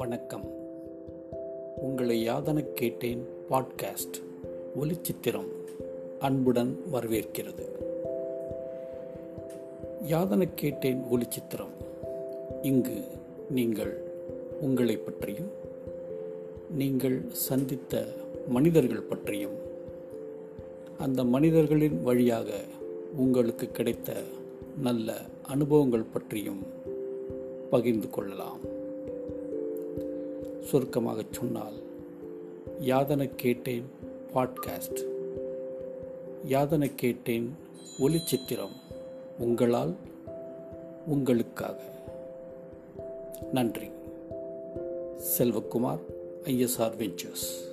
வணக்கம். உங்களை யாதன கேட்டேன் பாட்காஸ்ட் ஒலிச்சித்திரம் அன்புடன் வரவேற்கிறது. யாதன கேட்டேன் ஒலிச்சித்திரம். இங்கு நீங்கள் உங்களை பற்றியும் நீங்கள் சந்தித்த மனிதர்கள் பற்றியும் அந்த மனிதர்களின் வழியாக உங்களுக்கு கிடைத்த நல்ல அனுபவங்கள் பற்றியும் பகிர்ந்து கொள்ளலாம். சுருக்கமாக சொன்னால் யாதன கேட்டேன் பாட்காஸ்ட் யாதன கேட்டேன் ஒளிச்சித்திரம் உங்களால் உங்களுக்காக. நன்றி. Selvakumar ISR ventures.